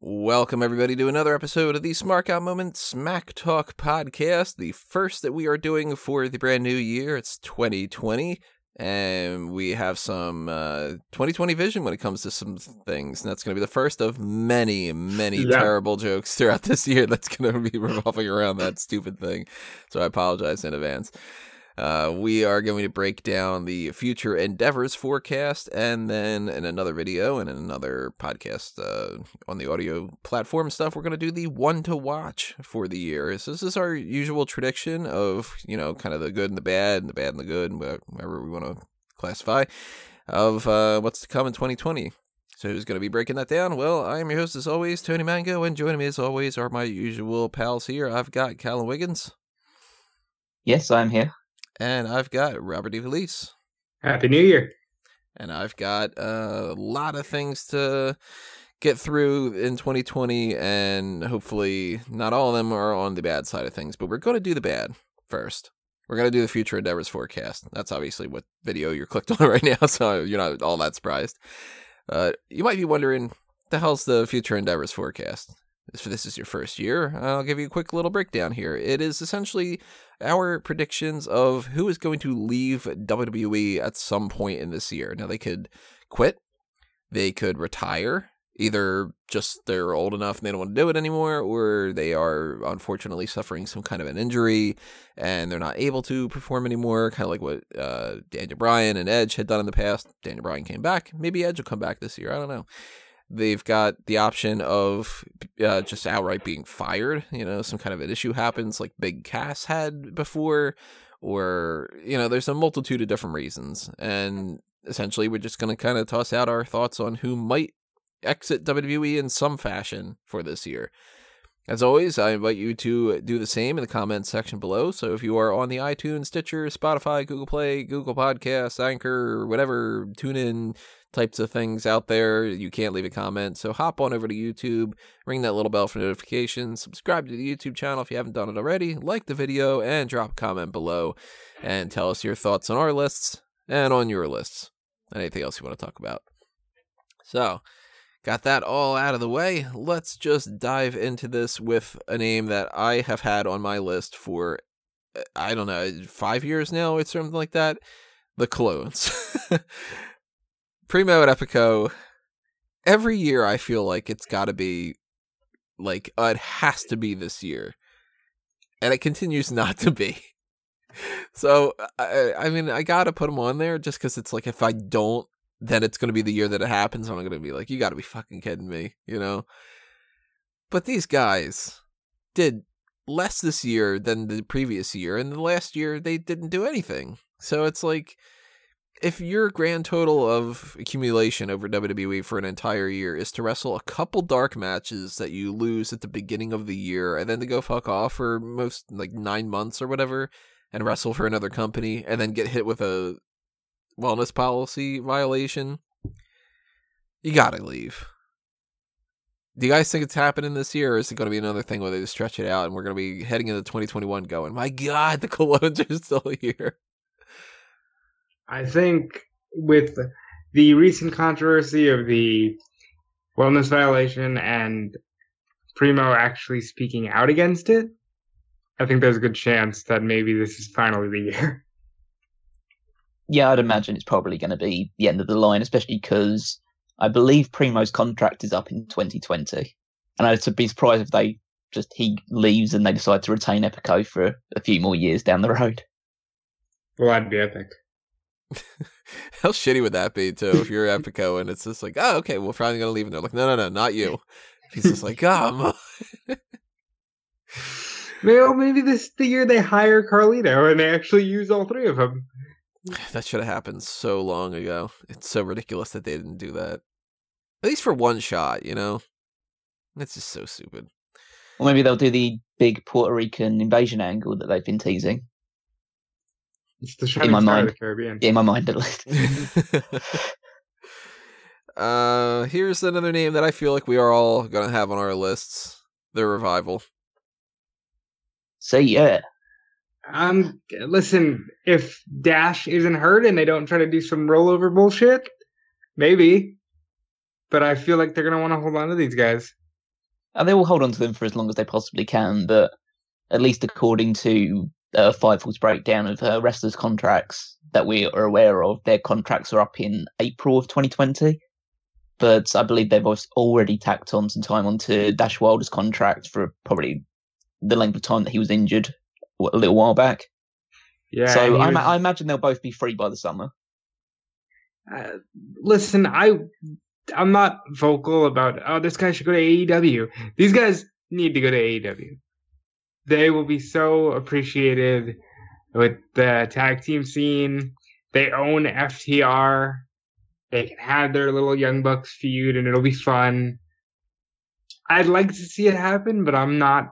Welcome, everybody, to another episode of the Smark Out Moment Smack Talk podcast, the first that we are doing for the brand new year. It's 2020, and we have some uh, 2020 vision when it comes to some things. And that's going to be the first of many, many Yeah. terrible jokes throughout this year that's going to be revolving around that stupid thing. So I apologize in advance. Uh, we are going to break down the future endeavors forecast, and then in another video and in another podcast uh, on the audio platform stuff, we're going to do the one to watch for the year. So this is our usual tradition of you know kind of the good and the bad, and the bad and the good, and whatever we want to classify of uh, what's to come in 2020. So who's going to be breaking that down? Well, I am your host as always, Tony Mango, and joining me as always are my usual pals here. I've got Callum Wiggins, Yes, I'm here. And I've got Robert DeVelise. Happy New Year. and I've got a lot of things to get through in 2020, and hopefully, not all of them are on the bad side of things, but we're going to do the bad first. We're going to do the future endeavors forecast. That's obviously what video you're clicked on right now, so you're not all that surprised. Uh, you might be wondering, the hell's the future endeavors forecast? If this is your first year, I'll give you a quick little breakdown here. It is essentially our predictions of who is going to leave WWE at some point in this year. Now, they could quit, they could retire, either just they're old enough and they don't want to do it anymore, or they are unfortunately suffering some kind of an injury and they're not able to perform anymore, kind of like what uh, Daniel Bryan and Edge had done in the past. Daniel Bryan came back. Maybe Edge will come back this year. I don't know. They've got the option of uh, just outright being fired. You know, some kind of an issue happens, like Big Cass had before, or you know, there's a multitude of different reasons. And essentially, we're just going to kind of toss out our thoughts on who might exit WWE in some fashion for this year. As always, I invite you to do the same in the comments section below. So if you are on the iTunes, Stitcher, Spotify, Google Play, Google Podcasts, Anchor, whatever, tune in types of things out there, you can't leave a comment. So hop on over to YouTube, ring that little bell for notifications, subscribe to the YouTube channel if you haven't done it already, like the video, and drop a comment below and tell us your thoughts on our lists and on your lists. Anything else you want to talk about. So, got that all out of the way. Let's just dive into this with a name that I have had on my list for, uh, I don't know, five years now or something like that. The Colons. Primo and Epico. Every year I feel like it's got to be, like, uh, it has to be this year. And it continues not to be. So, I, I mean, I got to put them on there just because it's like if I don't, then it's to be the year that it happens. And I'm to be like, you got to be fucking kidding me, you know? But these guys did less this year than the previous year. And the last year, they didn't do anything. So it's like, if your grand total of accumulation over WWE for an entire year is to wrestle a couple dark matches that you lose at the beginning of the year and then to go fuck off for most like nine months or whatever and wrestle for another company and then get hit with a wellness policy violation, you gotta leave. Do you guys think it's happening this year, or is it going to be another thing where they just stretch it out and we're going to be heading into 2021 going, my God, the Colons are still here? I think with the recent controversy of the wellness violation and Primo actually speaking out against it, I think there's a good chance that maybe this is finally the year. Yeah, I'd imagine it's probably going to be the end of the line, especially because I believe Primo's contract is up in 2020. And I'd be surprised if they just he leaves and they decide to retain Epico for a few more years down the road. Well, that'd be epic. How shitty would that be, too, if you're Epico and it's just like, oh, okay, we're finally going to leave. And they're like, no, no, no, not you. He's just like, come on. Maybe, oh, maybe this is the year they hire Carlito and they actually use all three of them. That should have happened so long ago. It's so ridiculous that they didn't do that. At least for one shot, you know? It's just so stupid. Or maybe they'll do the big Puerto Rican invasion angle that they've been teasing. It's the shining my star mind. of the Caribbean. In my mind, at least. uh, here's another name that I feel like we are all gonna have on our lists: the revival. So yeah, Um, listen, if Dash isn't hurt and they don't try to do some rollover bullshit, maybe, but I feel like they're gonna want to hold on to these guys. And they will hold on to them for as long as they possibly can. But at least according to uh, Fightful's breakdown of uh, wrestlers' contracts that we are aware of, their contracts are up in April of 2020. But I believe they've already tacked on some time onto Dash Wilder's contract for probably the length of time that he was injured a little while back. Yeah. so I, was- I imagine they'll both be free by the summer. uh, listen, I I'm not vocal about oh this guy should go to AEW. These guys need to go to AEW. They will be so appreciated with the tag team scene. They own FTR. They can have their little Young Bucks feud and it'll be fun. I'd like to see it happen, but I'm not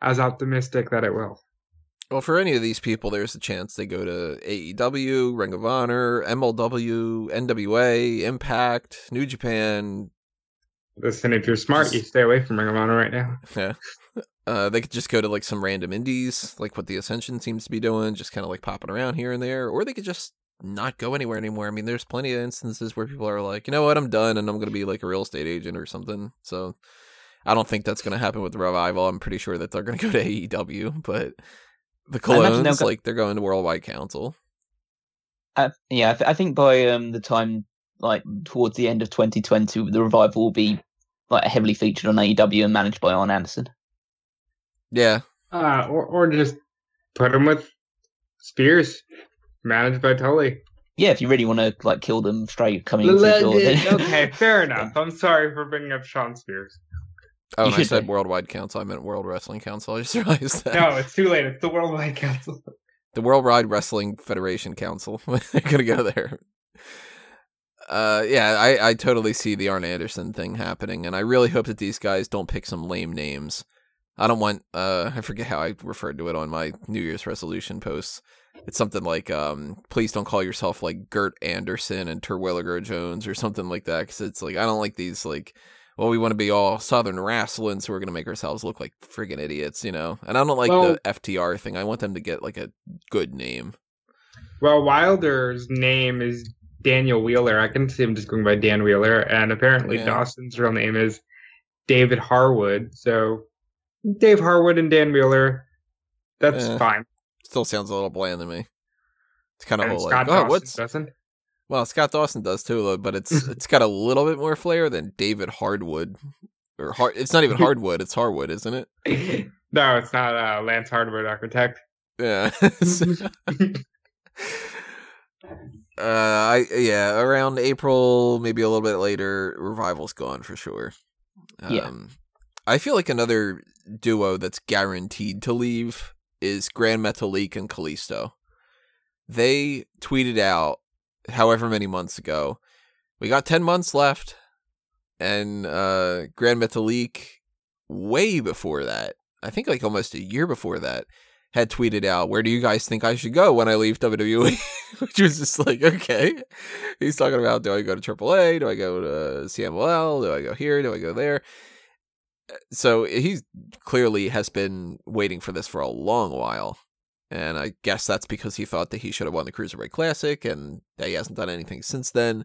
as optimistic that it will. Well, for any of these people, there's a chance they go to AEW, Ring of Honor, MLW, NWA, Impact, New Japan. Listen, if you're smart, you stay away from Ring of Honor right now. Yeah. Uh, they could just go to like some random indies, like what the Ascension seems to be doing, just kind of like popping around here and there, or they could just not go anywhere anymore. I mean, there's plenty of instances where people are like, you know what, I'm done, and I'm going to be like a real estate agent or something. So I don't think that's going to happen with the revival. I'm pretty sure that they're going to go to AEW, but the I imagine they'll Colons, go- like they're going to Worldwide Council. Uh, yeah, I, th- I think by um, the time like towards the end of 2020, the revival will be like heavily featured on AEW and managed by Arn Anderson. Yeah, Uh, or or just put him with Spears, managed by Tully. Yeah, if you really want to like kill them straight coming into the door, then okay, fair enough. I'm sorry for bringing up Sean Spears. Oh, and I said be. Worldwide Council. I meant World Wrestling Council. I just realized that. No, it's too late. It's the Worldwide Council. The Worldwide Wrestling Federation Council. They're gonna go there. Uh, yeah, I, I totally see the Arn Anderson thing happening, and I really hope that these guys don't pick some lame names. I don't want. Uh, I forget how I referred to it on my New Year's resolution posts. It's something like, um, please don't call yourself like Gert Anderson and Terwilliger Jones or something like that, because it's like I don't like these like well, we want to be all Southern wrestling, so we're going to make ourselves look like friggin' idiots, you know? And I don't like Well- the FTR thing. I want them to get like a good name. Well, Wilder's name is Daniel Wheeler. I can see him just going by Dan Wheeler, and apparently Yeah. Dawson's real name is David Harwood. So Dave Harwood and Dan Mueller. that's Eh. fine. Still sounds a little bland to me. It's kind of whole Scott like, oh, Dawson what's doesn't. well, Scott Dawson does too, though, but it's it's got a little bit more flair than David Hardwood, or hard. It's not even Hardwood; it's Harwood, isn't it? no, it's not uh, Lance Hardwood, architect. Yeah. uh, I yeah, around April, maybe a little bit later, Revival's gone for sure. Um, Yeah. I feel like another duo that's guaranteed to leave is Grand Metalik and Kalisto. They tweeted out, however many months ago, we got ten months left, and uh, Grand Metalik, way before that, I think like almost a year before that, had tweeted out, "Where do you guys think I should go when I leave WWE?" Which was just like, okay. He's talking about, do I go to AAA? Do I go to CMLL? Do I go here? Do I go there? So he clearly has been waiting for this for a long while, and I guess that's because he thought that he should have won the Cruiserweight Classic, and that he hasn't done anything since then.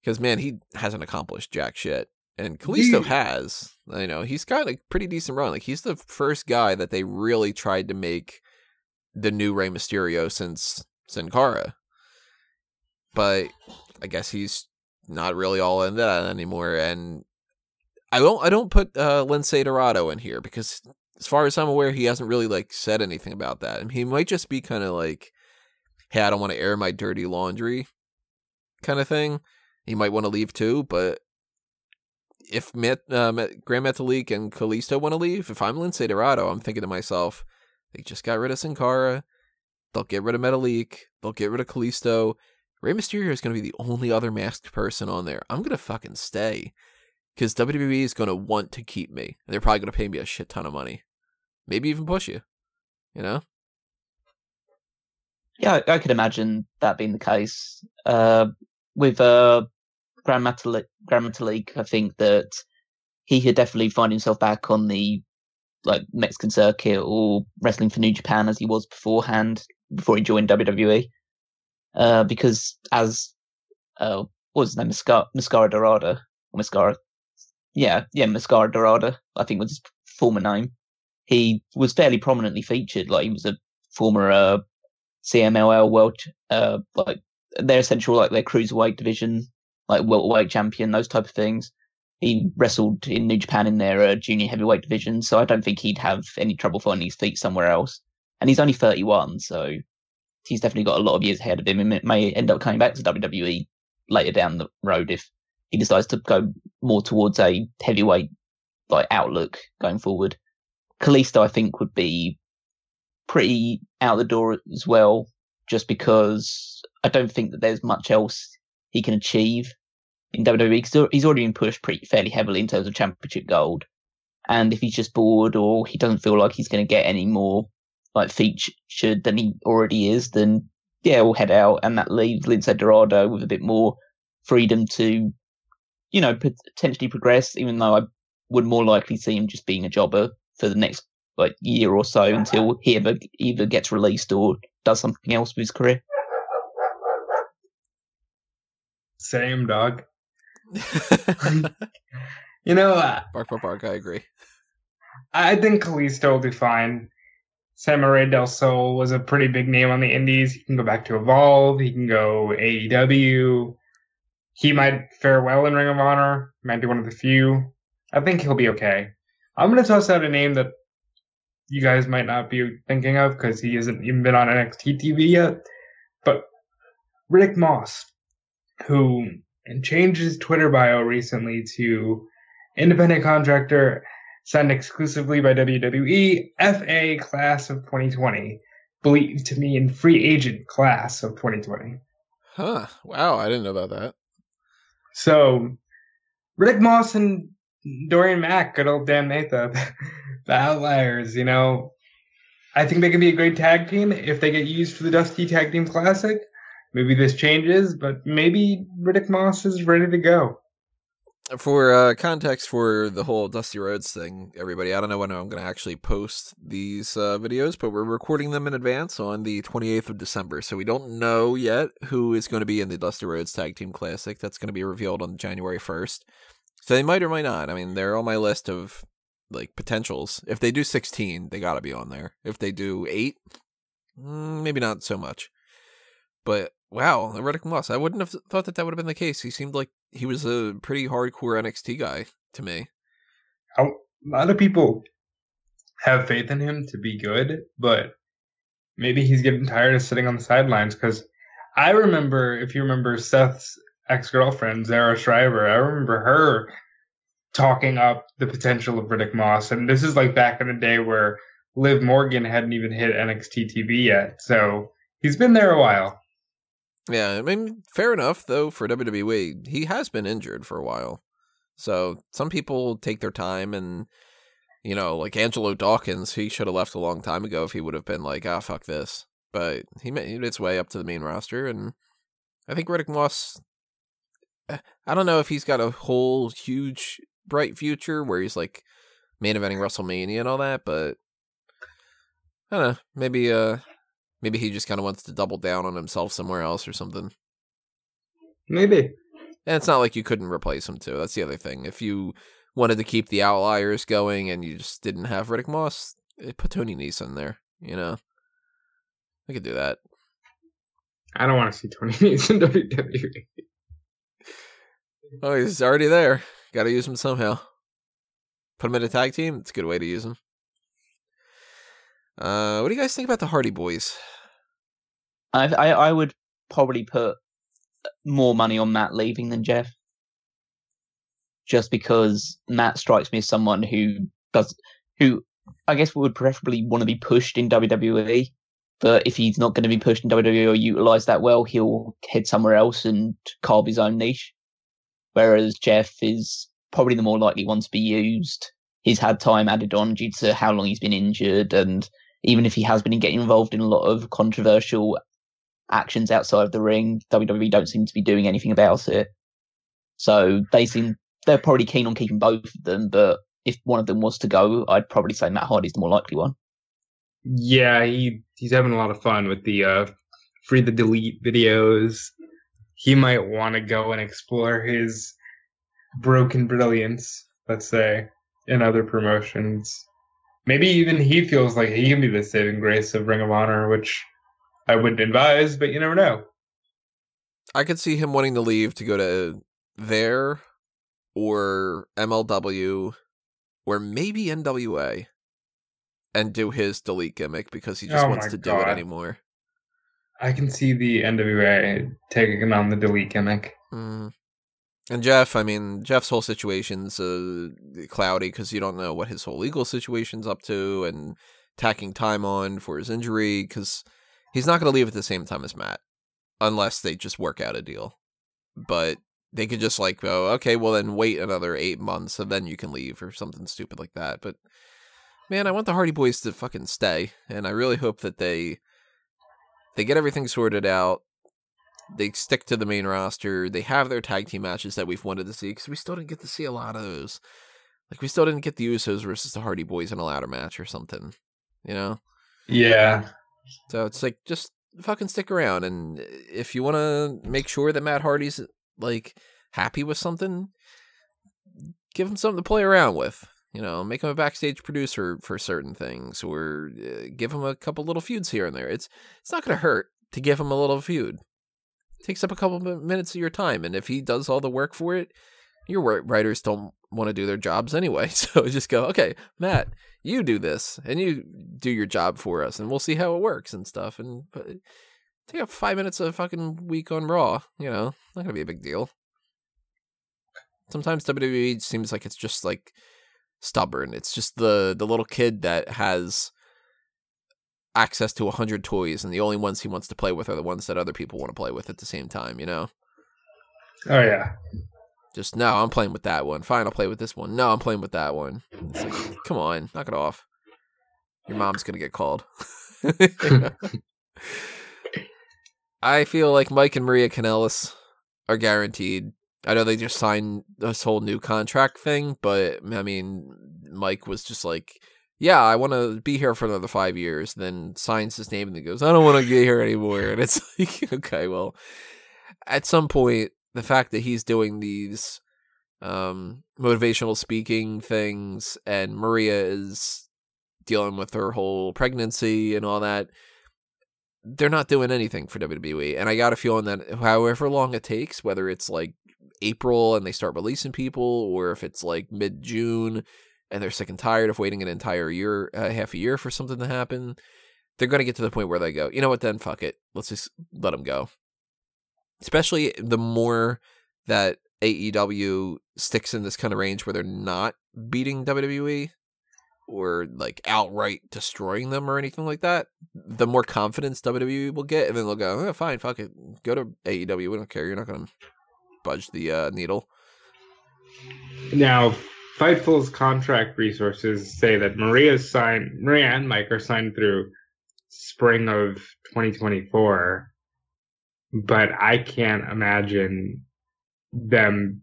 Because man, he hasn't accomplished jack shit, and Kalisto He- has. You know, he's got a pretty decent run. Like he's the first guy that they really tried to make the new Rey Mysterio since Sin Cara. But I guess he's not really all in that anymore. And I don't I don't put uh Lince Dorado in here because as far as I'm aware, he hasn't really like said anything about that. And he might just be kind of like, hey, I don't want to air my dirty laundry kind of thing. He might want to leave too, but if Met, uh, Met, Grand Metalik and Kalisto want to leave, if I'm Lince Dorado, I'm thinking to myself, they just got rid of Sin Cara. They'll get rid of Metalik. They'll get rid of Kalisto. Rey Mysterio is going to be the only other masked person on there. I'm going to fucking stay. Because WWE is going to want to keep me. And they're probably going to pay me a shit ton of money. Maybe even push you. You know? Yeah, I, could imagine that being the case. Uh, with uh, Grand Metalik, I think that he could definitely find himself back on the like Mexican circuit or wrestling for New Japan as he was beforehand, before he joined WWE. Uh, because as uh, what was his name? Mascara Dorada or Mascara. Yeah, yeah, Mascara Dorada. I think was his former name. He was fairly prominently featured. Like he was a former uh, CMLL world, uh, like their essential like their cruiserweight division, like welterweight champion, those type of things. He wrestled in New Japan in their uh, junior heavyweight division, so I don't think he'd have any trouble finding his feet somewhere else. And he's only 31, so he's definitely got a lot of years ahead of him. and may end up coming back to WWE later down the road if he decides to go more towards a heavyweight like outlook going forward. Kalisto, I think, would be pretty out the door as well, just because I don't think that there's much else he can achieve in WWE. because He's already been pushed pretty fairly heavily in terms of championship gold. And if he's just bored or he doesn't feel like he's going to get any more like featured than he already is, then yeah, we'll head out, and that leaves Lince Dorado with a bit more freedom to, you know, potentially progress. Even though I would more likely see him just being a jobber for the next like year or so until he ever either gets released or does something else with his career. Same dog. you know, uh, bark, bark, bark. I agree. I think Kalisto will do fine. Samurai Del Sol was a pretty big name on the Indies. He can go back to Evolve. He can go AEW. He might fare well in Ring of Honor. Might be one of the few. I think he'll be okay. I'm going to toss out a name that you guys might not be thinking of because he hasn't even been on NXT TV yet. But Riddick Moss, who changed his Twitter bio recently to independent contractor signed exclusively by WWE, FA class of 2020, believed to mean free agent class of 2020. Huh. Wow, I didn't know about that. So, Riddick Moss and Dorian Mack, good old Dan Matha, the outliers, you know. I think they can be a great tag team if they get used for the Dusty Tag Team Classic. Maybe this changes, but maybe Riddick Moss is ready to go. For uh, context for the whole Dusty Rhodes thing, everybody, I don't know when I'm going to actually post these uh, videos, but we're recording them in advance on the 28th of December. So we don't know yet who is going to be in the Dusty Rhodes Tag Team Classic. That's going to be revealed on January 1st. So they might or might not. I mean, they're on my list of like potentials. If they do 16, they got to be on there. If they do 8, mm, maybe not so much. But wow, Riddick Moss. I wouldn't have thought that that would have been the case. He seemed like he was a pretty hardcore NXT guy to me. A lot of people have faith in him to be good, but maybe he's getting tired of sitting on the sidelines because I remember, if you remember Seth's ex girlfriend, Zahra Schreiber, I remember her talking up the potential of Riddick Moss. And this is like back in the day where Liv Morgan hadn't even hit NXT TV yet. So he's been there a while. Yeah, I mean, fair enough though for WWE. He has been injured for a while, so some people take their time, and you know, like Angelo Dawkins, he should have left a long time ago if he would have been like, ah, fuck this. But he made its way up to the main roster, and I think Riddick Moss. Eh, I don't know if he's got a whole huge bright future where he's like main eventing WrestleMania and all that, but I don't know. Maybe uh Maybe he just kind of wants to double down on himself somewhere else or something. Maybe. And it's not like you couldn't replace him too. That's the other thing. If you wanted to keep the outliers going and you just didn't have Riddick Moss, eh, put Tony Nese there. You know, I could do that. I don't want to see Tony Nese in WWE. Oh, he's already there. Got to use him somehow. Put him in a tag team. It's a good way to use him. Uh, what do you guys think about the Hardy Boys? I, I, I would probably put more money on Matt leaving than Jeff, just because Matt strikes me as someone who does who I guess would preferably want to be pushed in WWE. But if he's not going to be pushed in WWE or utilized that well, he'll head somewhere else and carve his own niche. Whereas Jeff is probably the more likely one to be used. He's had time added on due to how long he's been injured and even if he has been getting involved in a lot of controversial actions outside of the ring, WWE don't seem to be doing anything about it. So they seem they're probably keen on keeping both of them, but if one of them was to go, I'd probably say Matt Hardy's the more likely one. Yeah, he he's having a lot of fun with the uh, free the delete videos. he might want to go and explore his broken brilliance, let's say, in other promotions. Maybe even he feels like he can be the saving grace of Ring of Honor, which I wouldn't advise, but you never know. I could see him wanting to leave to go to there or MLW or maybe NWA and do his delete gimmick because he just Oh wants to do it anymore. I can see the NWA taking on the delete gimmick. Mm. And Jeff, I mean, Jeff's whole situation's uh, cloudy because you don't know what his whole legal situation's up to and tacking time on for his injury because he's not going to leave at the same time as Matt unless they just work out a deal. But they could just like go, okay, well then wait another eight months and then you can leave or something stupid like that. But man, I want the Hardy Boys to fucking stay, and I really hope that they they get everything sorted out they stick to the main roster. They have their tag team matches that we've wanted to see because we still didn't get to see a lot of those. Like we still didn't get the Usos versus the Hardy Boys in a ladder match or something, you know. Yeah. So it's like just fucking stick around, and if you want to make sure that Matt Hardy's like happy with something, give him something to play around with. You know, make him a backstage producer for certain things, or uh, give him a couple little feuds here and there. It's it's not going to hurt to give him a little feud takes up a couple mi- minutes of your time and if he does all the work for it your writers don't want to do their jobs anyway so just go okay matt you do this and you do your job for us and we'll see how it works and stuff and take up five minutes of fucking week on raw you know not gonna be a big deal. Sometimes wwe seems like it's just like stubborn. It's just the the little kid that has access to a hundred toys, and the only ones he wants to play with are the ones that other people want to play with at the same time. You know, Oh yeah. just no, I'm playing with that one. Fine, I'll play with this one. No, I'm playing with that one. Like, come on, knock it off. Your mom's gonna get called. I feel like Mike and Maria Kanellis are guaranteed. I know they just signed this whole new contract thing, but I mean, Mike was just like, "Yeah, I want to be here for another five years." Then signs his name and then goes, "I don't want to be here anymore." And it's like, okay, well, at some point, the fact that he's doing these um, motivational speaking things, and Maria is dealing with her whole pregnancy and all that. They're not doing anything for WWE, and I got a feeling that however long it takes, whether it's like April and they start releasing people, or if it's like mid June and they're sick and tired of waiting an entire year, uh, half a year for something to happen, they're going to get to the point where they go, you know what, then fuck it, let's just let them go. Especially the more that AEW sticks in this kind of range where they're not beating WWE or like outright destroying them or anything like that, the more confidence WWE will get, and then they'll go, oh, "Fine, fuck it, go to AEW. We don't care. You're not going to budge the uh, needle." Now, Fightful's contract resources say that Maria's signed, Maria and Mike are signed through spring of 2024, but I can't imagine them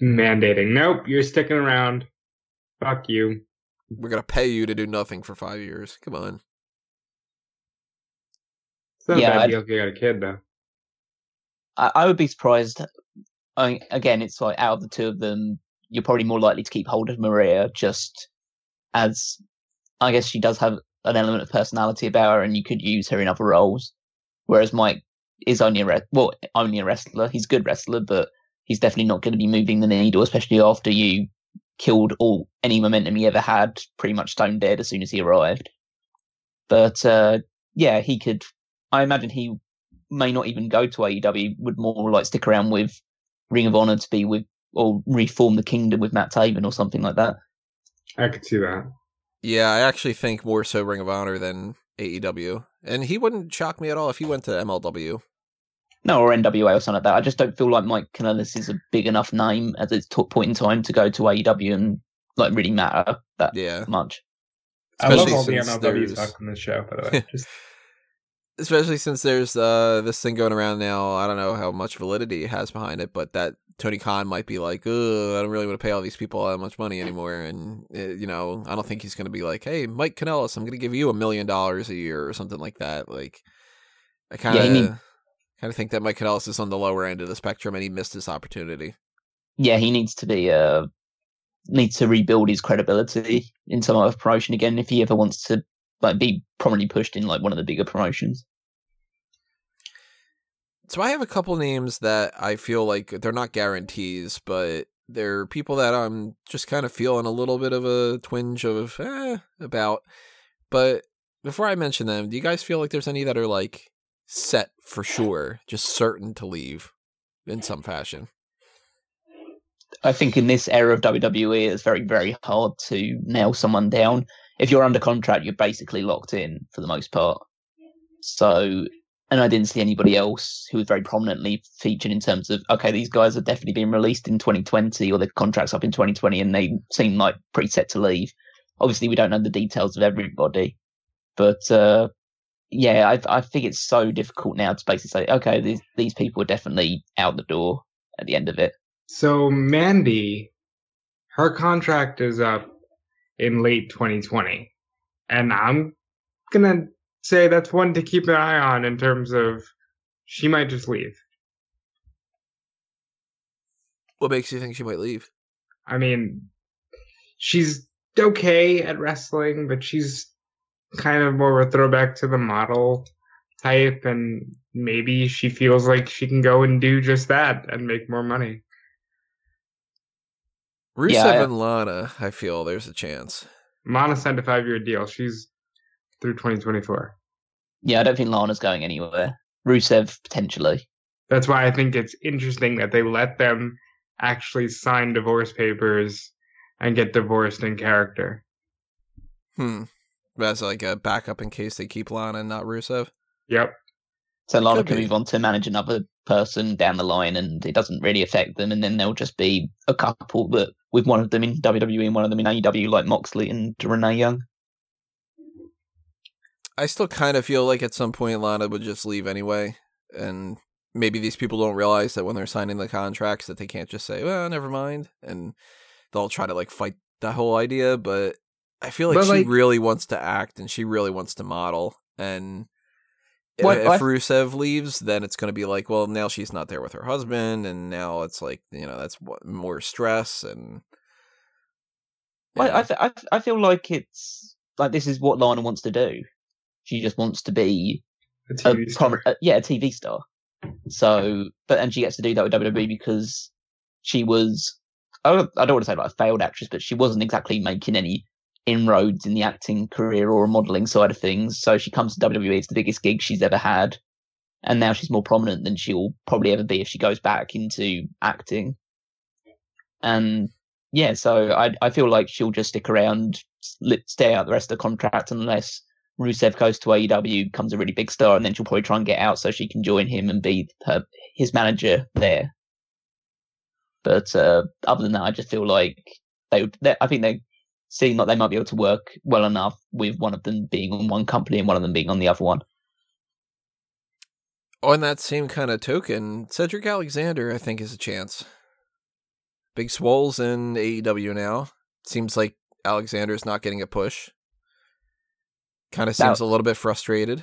mandating, nope, you're sticking around. Fuck you. We're gonna pay you to do nothing for five years. Come on. It's not Yeah, a bad I'd- deal if you got a kid, though. I, I would be surprised. I, again, it's like out of the two of them, you're probably more likely to keep hold of Maria, just as I guess she does have an element of personality about her, and you could use her in other roles. Whereas Mike is only a re- well, only a wrestler. He's a good wrestler, but he's definitely not going to be moving the needle, especially after you killed all any momentum he ever had, pretty much stone dead as soon as he arrived. But uh, yeah, he could. I imagine he may not even go to AEW. Would more like stick around with Ring of Honor to be with or reform the Kingdom with Matt Taven or something like that. I could see that. Yeah, I actually think more so Ring of Honor than AEW, and he wouldn't shock me at all if he went to MLW. No, or NWA or something like that. I just don't feel like Mike Kanellis is a big enough name at this t- point in time to go to AEW and like really matter that Yeah, much. I love all the since MLW talk on this show, by the way. Just especially since there's uh this thing going around now. I don't know how much validity it has behind it, but that Tony Khan might be like, "Ugh, I don't really want to pay all these people that much money anymore." And uh, you know, I don't think he's going to be like, "Hey, Mike Kanellis, I'm going to give you a million dollars a year or something like that." Like, I kind Yeah, of. need- kind of think that Mike Kanellis is on the lower end of the spectrum, and he missed his opportunity. Yeah, he needs to be uh needs to rebuild his credibility in some other promotion again if he ever wants to like be prominently pushed in like one of the bigger promotions. So I have a couple names that I feel like they're not guarantees, but they're people that I'm just kind of feeling a little bit of a twinge of eh, about. But before I mention them, do you guys feel like there's any that are like set for sure, just certain to leave in some fashion? I think in this era of WWE, it's very, very hard to nail someone down. If you're under contract, you're basically locked in for the most part. So, and I didn't see anybody else who was very prominently featured in terms of, okay, these guys are definitely being released in 2020 or their contracts up in 2020 and they seem like pretty set to leave. Obviously, we don't know the details of everybody, but, uh, yeah, I, I think it's so difficult now to basically say, okay, these, these people are definitely out the door at the end of it. So Mandy, her contract is up in late 2020, and I'm gonna say that's one to keep an eye on in terms of she might just leave. What makes you think she might leave? I mean, she's okay at wrestling, but she's kind of more of a throwback to the model type, and maybe she feels like she can go and do just that and make more money. Rusev Yeah, I- and Lana, I feel there's a chance. Lana signed a five year deal. She's through 2024. Yeah, I don't think Lana's going anywhere. Rusev potentially. That's why I think it's interesting that they let them actually sign divorce papers and get divorced in character. Hmm. That's like a backup in case they keep Lana and not Rusev. Yep. So Lana Could can be. move on to manage another person down the line, and it doesn't really affect them. And then they'll just be a couple, but with one of them in WWE and one of them in AEW, like Moxley and Renee Young. I still kind of feel like at some point Lana would just leave anyway, and maybe these people don't realize that when they're signing the contracts that they can't just say, "Well, never mind," and they'll try to like fight that whole idea. But I feel like But, she like- really wants to act and she really wants to model, and i- What- if I- Rusev leaves, then it's going to be like, well, now she's not there with her husband, and now it's like you know that's more stress and. Yeah. I, th- I th- I feel like it's like this is what Lana wants to do. She just wants to be A a TV star. prom- uh, yeah, a TV star. So, but and she gets to do that with WWE because she was I don't, I don't want to say like a failed actress, but she wasn't exactly making any inroads in the acting career or a modeling side of things. So she comes to WWE, it's the biggest gig she's ever had, and now she's more prominent than she'll probably ever be if she goes back into acting. And yeah, so I I feel like she'll just stick around, stay out the rest of the contract unless Rusev goes to AEW, becomes a really big star, and then she'll probably try and get out so she can join him and be her his manager there. But uh, other than that, I just feel like they, would- they I think they seem like they might be able to work well enough with one of them being on one company and one of them being on the other one. On that same kind of token, Cedric Alexander, I think, is a chance. Big Swole's in AEW now. Seems like Alexander's not getting a push. Kind of seems a little bit frustrated.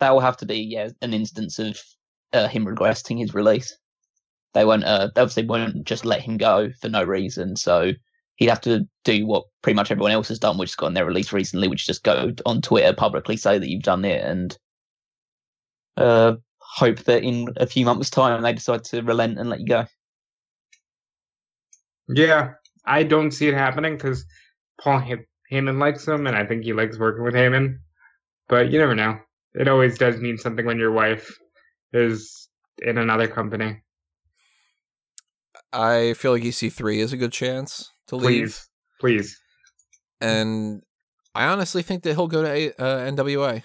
That will have to be yeah an instance of uh, him requesting his release. They won't uh, they obviously won't just let him go for no reason. So he'd have to do what pretty much everyone else has done, which has gotten their release recently, which just go on Twitter publicly say that you've done it and uh, hope that in a few months' time they decide to relent and let you go. Yeah, I don't see it happening because Paul Hey- Heyman likes him, and I think he likes working with Heyman. But you never know. It always does mean something when your wife is in another company. I feel like EC3 is a good chance to leave. Please, please. And I honestly think that he'll go to A- uh, NWA.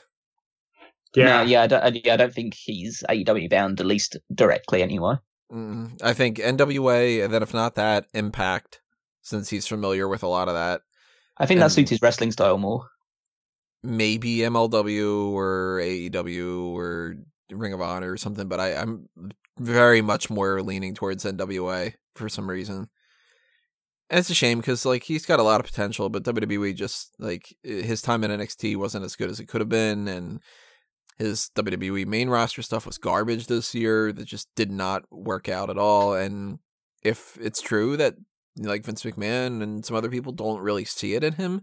Yeah, No, yeah, I don't, I, yeah, I don't think he's AEW bound, at least directly anyway. Mm, I think NWA, and then if not that, Impact, since he's familiar with a lot of that. I think that suits his wrestling style more. maybe MLW or AEW or Ring of Honor or something, but I, I'm very much more leaning towards NWA for some reason. And it's a shame because like he's got a lot of potential, but WWE just like his time in NXT wasn't as good as it could have been, and his WWE main roster stuff was garbage this year. That just did not work out at all. And if it's true that like Vince McMahon and some other people don't really see it in him,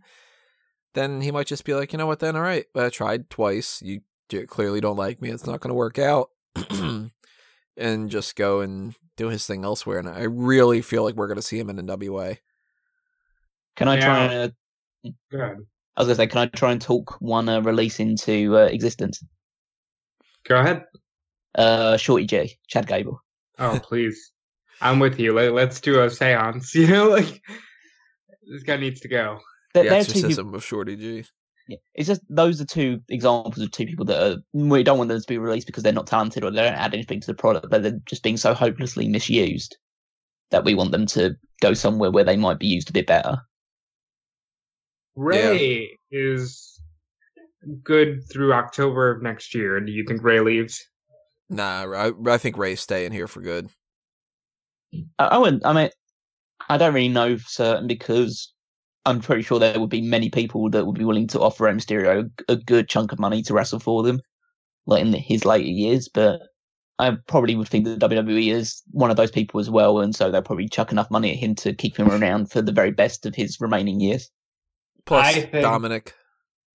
then he might just be like, you know what? Then all right, I tried twice. You clearly don't like me. It's not going to work out, and just go and do his thing elsewhere. And I really feel like we're going to see him in NWA. Can I try Yeah. and? Uh, Good. I was gonna say, can I try and talk one uh, release into uh, existence? Go ahead. Uh, Shorty G, Chad Gable. Oh, please. I'm with you. Let, let's do a seance. You know, like this guy needs to go. They're, The they're people, of Shorty G. yeah. It's just those are two examples of two people that are, we don't want them to be released because they're not talented or they don't add anything to the product, but they're just being so hopelessly misused that we want them to go somewhere where they might be used a bit better. Rey is good through October of next year. Do you think Rey leaves? Nah, I, I think Rey's staying here for good. I, I wouldn't. I mean, I don't really know for certain because I'm pretty sure there would be many people that would be willing to offer Rey Mysterio a, a good chunk of money to wrestle for them, like in his later years. But I probably would think that WWE is one of those people as well, and so they'll probably chuck enough money at him to keep him around for the very best of his remaining years. Plus I think- Dominic.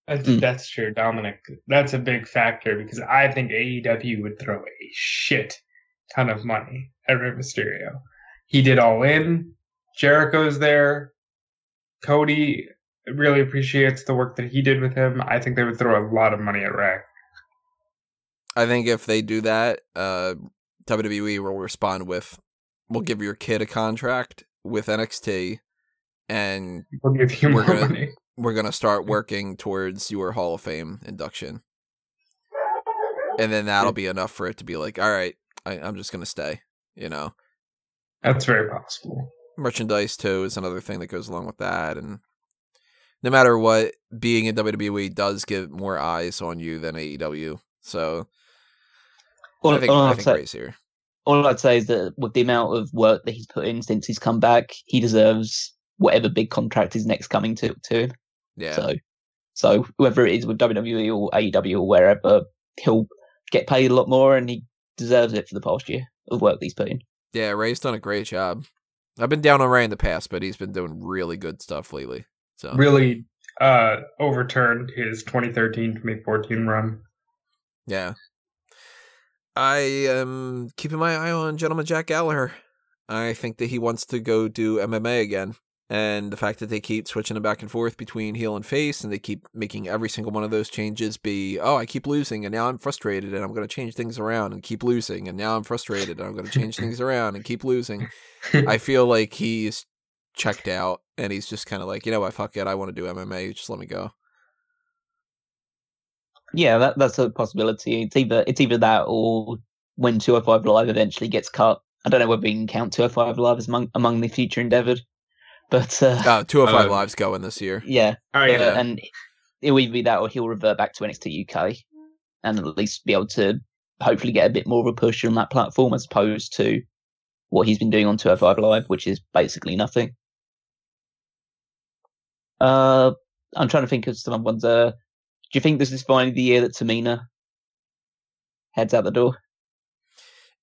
That's, Mm. that's true, Dominic. That's a big factor because I think AEW would throw a shit ton of money at Rey Mysterio. He did all in. Jericho's there. Cody really appreciates the work that he did with him. I think they would throw a lot of money at Rey. I think if they do that, uh, WWE will respond with, "We'll give your kid a contract with NXT, and We'll give you We're more gonna- money. we're gonna start working towards your Hall of Fame induction." And then that'll be enough for it to be like, "All right, I, I'm just gonna stay." You know, That's very possible. Merchandise too is another thing that goes along with that, and no matter what, being in WWE does get more eyes on you than AEW. So All, I think all I I'd think say, here. all I'd say is that with the amount of work that he's put in since he's come back, he deserves whatever big contract is next coming to to him. Yeah. So, so whoever it is with WWE or AEW or wherever, he'll get paid a lot more, and he deserves it for the past year of work that he's put in. Yeah, Rey's done a great job. I've been down on Rey in the past, but he's been doing really good stuff lately. So Really uh, overturned his 2013-2014 run. yeah, I am keeping my eye on Gentleman Jack Gallagher. I think that he wants to go do MMA again, and the fact that they keep switching him back and forth between heel and face, and they keep making every single one of those changes be, oh, I keep losing, and now I'm frustrated, and I'm going to change things around, and keep losing, and now I'm frustrated, and I'm going to change things around, and keep losing. I feel like he's checked out and he's just kind of like, you know what, fuck it, I want to do MMA, just let me go. Yeah, that that's a possibility. It's either it's either that or when 205 Live eventually gets cut. I don't know whether we can count 205 Live as among, among the future endeavored, but uh, Uh, 205 Uh, Live's going this year. yeah, oh Uh, yeah. and it'll either be that or he'll revert back to NXT UK and at least be able to hopefully get a bit more of a push on that platform as opposed to what he's been doing on 205 Live, which is basically nothing. Uh, I'm trying to think of some other ones. Uh, do you think this is finally the year that Tamina heads out the door?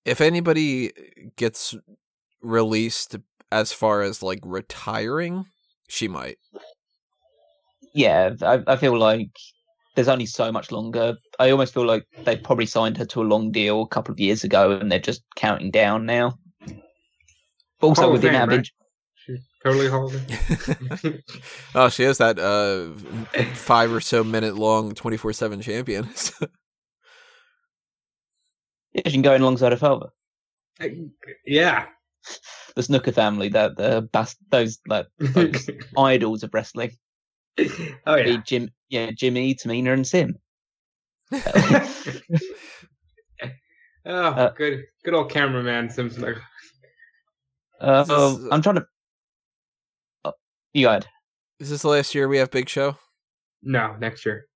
If anybody gets released as far as like retiring, she might. Yeah, I, I feel like there's only so much longer. I almost feel like they probably signed her to a long deal a couple of years ago, and they're just counting down now. But also Hall of with the Fame, amount of right? Totally holding. oh, she is that uh five or so minute long 24 7 champion. Yeah, she can go in alongside her father, yeah. The Snuka family, that the bas- those like those idols of wrestling. oh yeah. Jim, yeah, Jimmy, Tamina, and Sim. oh, Uh, good, good old cameraman Simpson. Uh, This uh, I'm trying to. Oh, you go ahead. is this the last year we have Big Show? No, next year.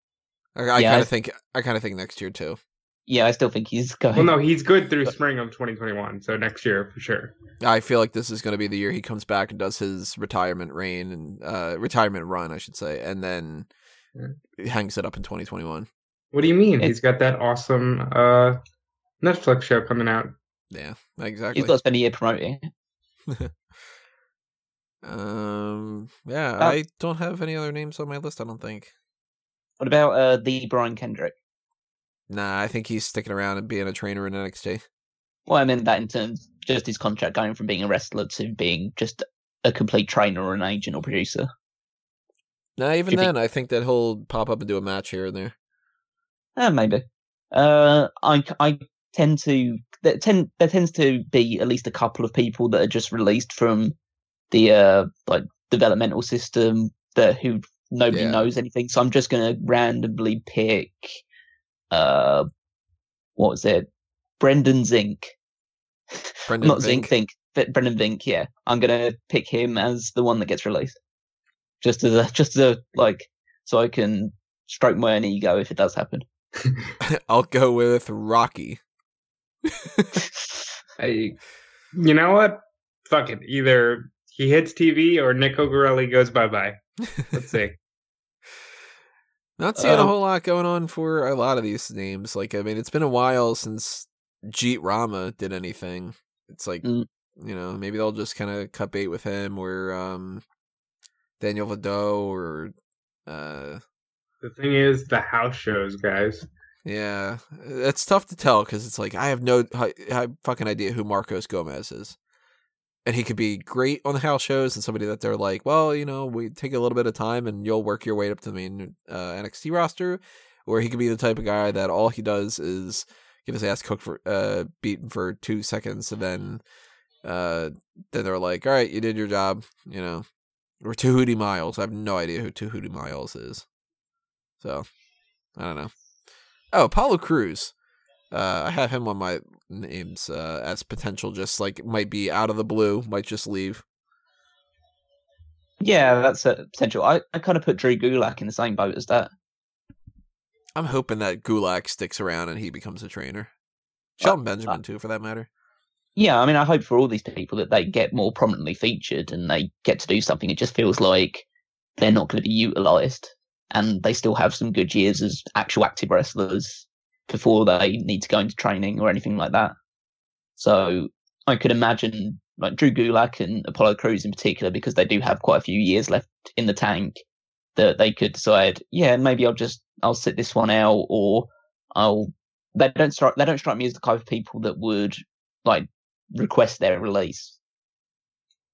I, I Yeah, kind of think I kind of think next year too. Yeah, I still think he's going. Well, no, he's good through spring of 2021, so next year for sure. I feel like this is going to be the year he comes back and does his retirement reign and uh retirement run, I should say, and then Yeah. he hangs it up in 2021. What do you mean? It- He's got that awesome uh, Netflix show coming out. Yeah, exactly. He's got to spend a year promoting. Um, yeah, Uh, I don't have any other names on my list. I don't think. What about uh, the Brian Kendrick? Nah, I think he's sticking around and being a trainer in NXT. Well, I meant that in terms just his contract going from being a wrestler to being just a complete trainer or an agent or producer. Nah, even Should be- then, I think that he'll pop up and do a match here and there. Uh, maybe. Uh, I I tend to there tend there tends to be at least a couple of people that are just released from the uh like developmental system that who nobody Yeah. knows anything. So I'm just gonna randomly pick uh what was it? Brendan Zink. Brendan Not Zink Think, but Brendan Vink, yeah. I'm gonna pick him as the one that gets released. Just as a just as a like so I can stroke my own ego if it does happen. I'll go with Rocky. I, you know what? Fuck it. Either he hits TV or Nico Gorelli goes bye bye. Let's see. Not seeing a Um, whole lot going on for a lot of these names. Like, I mean, it's been a while since Jeet Rama did anything. It's like, Mm. you know, maybe they'll just kind of cut bait with him or um, Daniel Vidot or, uh, the thing is, the house shows, guys. yeah, it's tough to tell because it's like I have no I, I fucking idea who Marcos Gomez is. And he could be great on the house shows and somebody that they're like, well, you know, we take a little bit of time and you'll work your way up to the main uh, NXT roster. Or he could be the type of guy that all he does is get his ass cooked for, uh, beaten for two seconds and then, uh, then they're like, all right, you did your job, you know. Or Tehuti Miles. I have no idea who Tehuti Miles is. So, I don't know. Oh, Apollo Crews. Uh, I have him on my names uh, as potential. Just like might be out of the blue, might just leave. Yeah, that's a potential. I, I kind of put Drew Gulak in the same boat as that. I'm hoping that Gulak sticks around and he becomes a trainer. Shelton Benjamin too, for that matter. Yeah, I mean, I hope for all these people that they get more prominently featured and they get to do something. It just feels like they're not going to be utilized and they still have some good years as actual active wrestlers before they need to go into training or anything like that. So I could imagine like Drew Gulak and Apollo Crews in particular, because they do have quite a few years left in the tank, that they could decide, yeah, maybe I'll just I'll sit this one out, or I'll. They don't strike. They don't strike me as the type of people that would like request their release.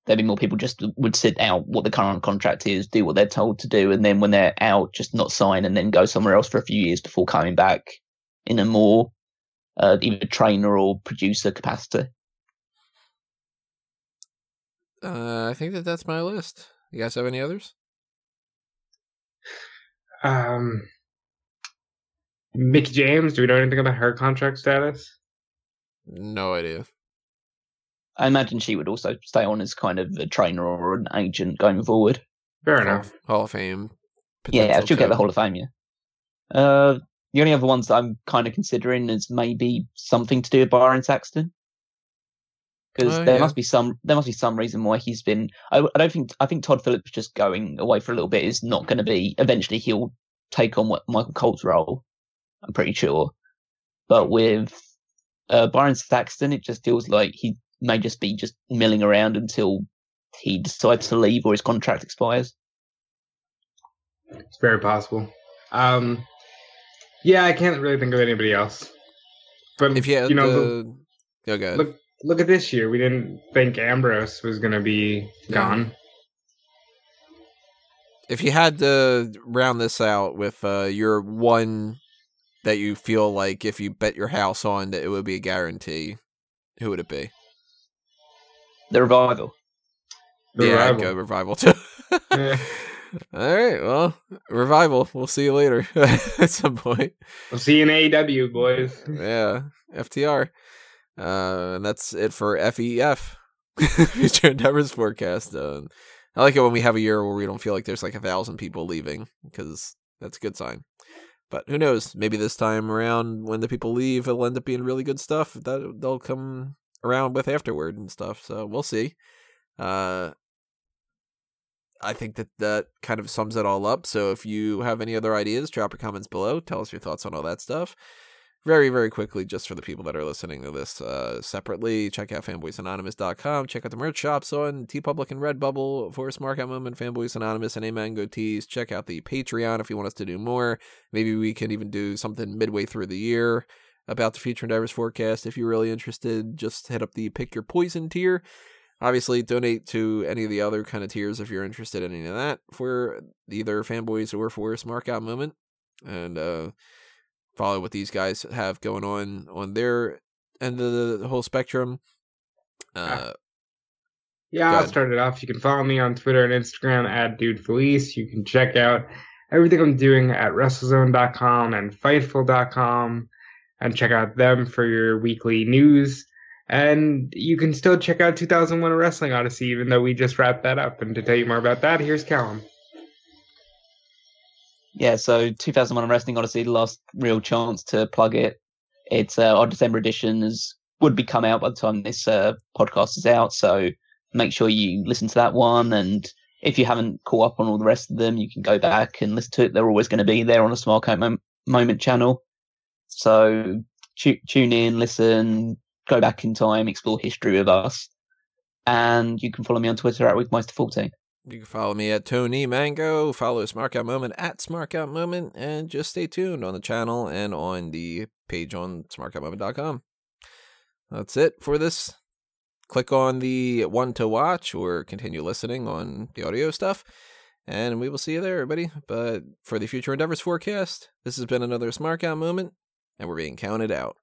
There'd be more people just would sit out what the current contract is, do what they're told to do, and then when they're out, just not sign and then go somewhere else for a few years before coming back in a more uh, either trainer or producer capacity. Uh, I think that that's my list. You guys have any others? Um, Mickie James. Do we know anything about her contract status? No idea. I imagine she would also stay on as kind of a trainer or an agent going forward. Fair enough. Hall of Fame. Yeah, she'll get the. Hall of Fame. Yeah. Uh, the only other ones that I'm kind of considering is maybe something to do with Byron Saxton, because Oh, there yeah. must be some there must be some reason why he's been. I, I don't think I think Tom Phillips just going away for a little bit is not going to be. Eventually, he'll take on what Michael Cole's role. I'm pretty sure, but with uh, Byron Saxton, it just feels like he may just be just milling around until he decides to leave or his contract expires. It's very possible. Um, yeah, I can't really think of anybody else. But If you you know, the, oh, look look at this year. We didn't think Ambrose was going to be Yeah. gone. if you had to round this out with uh, your one that you feel like if you bet your house on that it would be a guarantee, who would it be? The revival. The yeah, I'd Revival. go revival too. Yeah. All right, well, revival. We'll see you later at some point. We'll see you in AEW, boys. Yeah, FTR. Uh, and that's it for FEF. Future Endeavors forecast. Uh, I like it when we have a year where we don't feel like there's like a thousand people leaving because that's a good sign. But who knows? Maybe this time around, when the people leave, it'll end up being really good stuff that they'll come around with afterward and stuff. So we'll see. Uh, I think that that kind of sums it all up. So if you have any other ideas, drop your comments below. Tell us your thoughts on all that stuff. Very, very quickly, just for the people that are listening to this uh, separately, check out fanboysanonymous.com. Check out the merch shops on TeePublic and Redbubble for Smark Out Moment, Fanboys Anonymous, and Amango Tees. Check out the Patreon if you want us to do more. Maybe we can even do something midway through the year about the Future Endeavors forecast. If you're really interested, just hit up the Pick Your Poison tier. Obviously, donate to any of the other kind of tiers if you're interested in any of that for either fanboys or for Smark Out Moment. And uh, follow what these guys have going on on their end of the whole spectrum. Uh, Yeah, I'll start it off. You can follow me on Twitter and Instagram at Dude Felice. You can check out everything I'm doing at WrestleZone.com and Fightful.com and check out them for your weekly news. And you can still check out 2001 A Wrestling Odyssey, even though we just wrapped that up. And to tell you more about that, here's Callum. Yeah, so 2001 A Wrestling Odyssey, last real chance to plug it. It's uh, our December edition is would be come out by the time this uh, podcast is out. So make sure you listen to that one. And if you haven't caught up on all the rest of them, you can go back and listen to it. They're always going to be there on the Coat Moment channel. So tu- tune in, listen, go back in time, explore history with us. And you can follow me on Twitter at Weekmeister14. You can follow me at Tony Mango, follow Smark Out Moment at Smark Out Moment, and just stay tuned on the channel and on the page on smarkoutmoment.com. That's it for this. Click on the one to watch or continue listening on the audio stuff, and we will see you there, everybody. But for the Future Endeavors forecast, this has been another Smark Out Moment, and we're being counted out.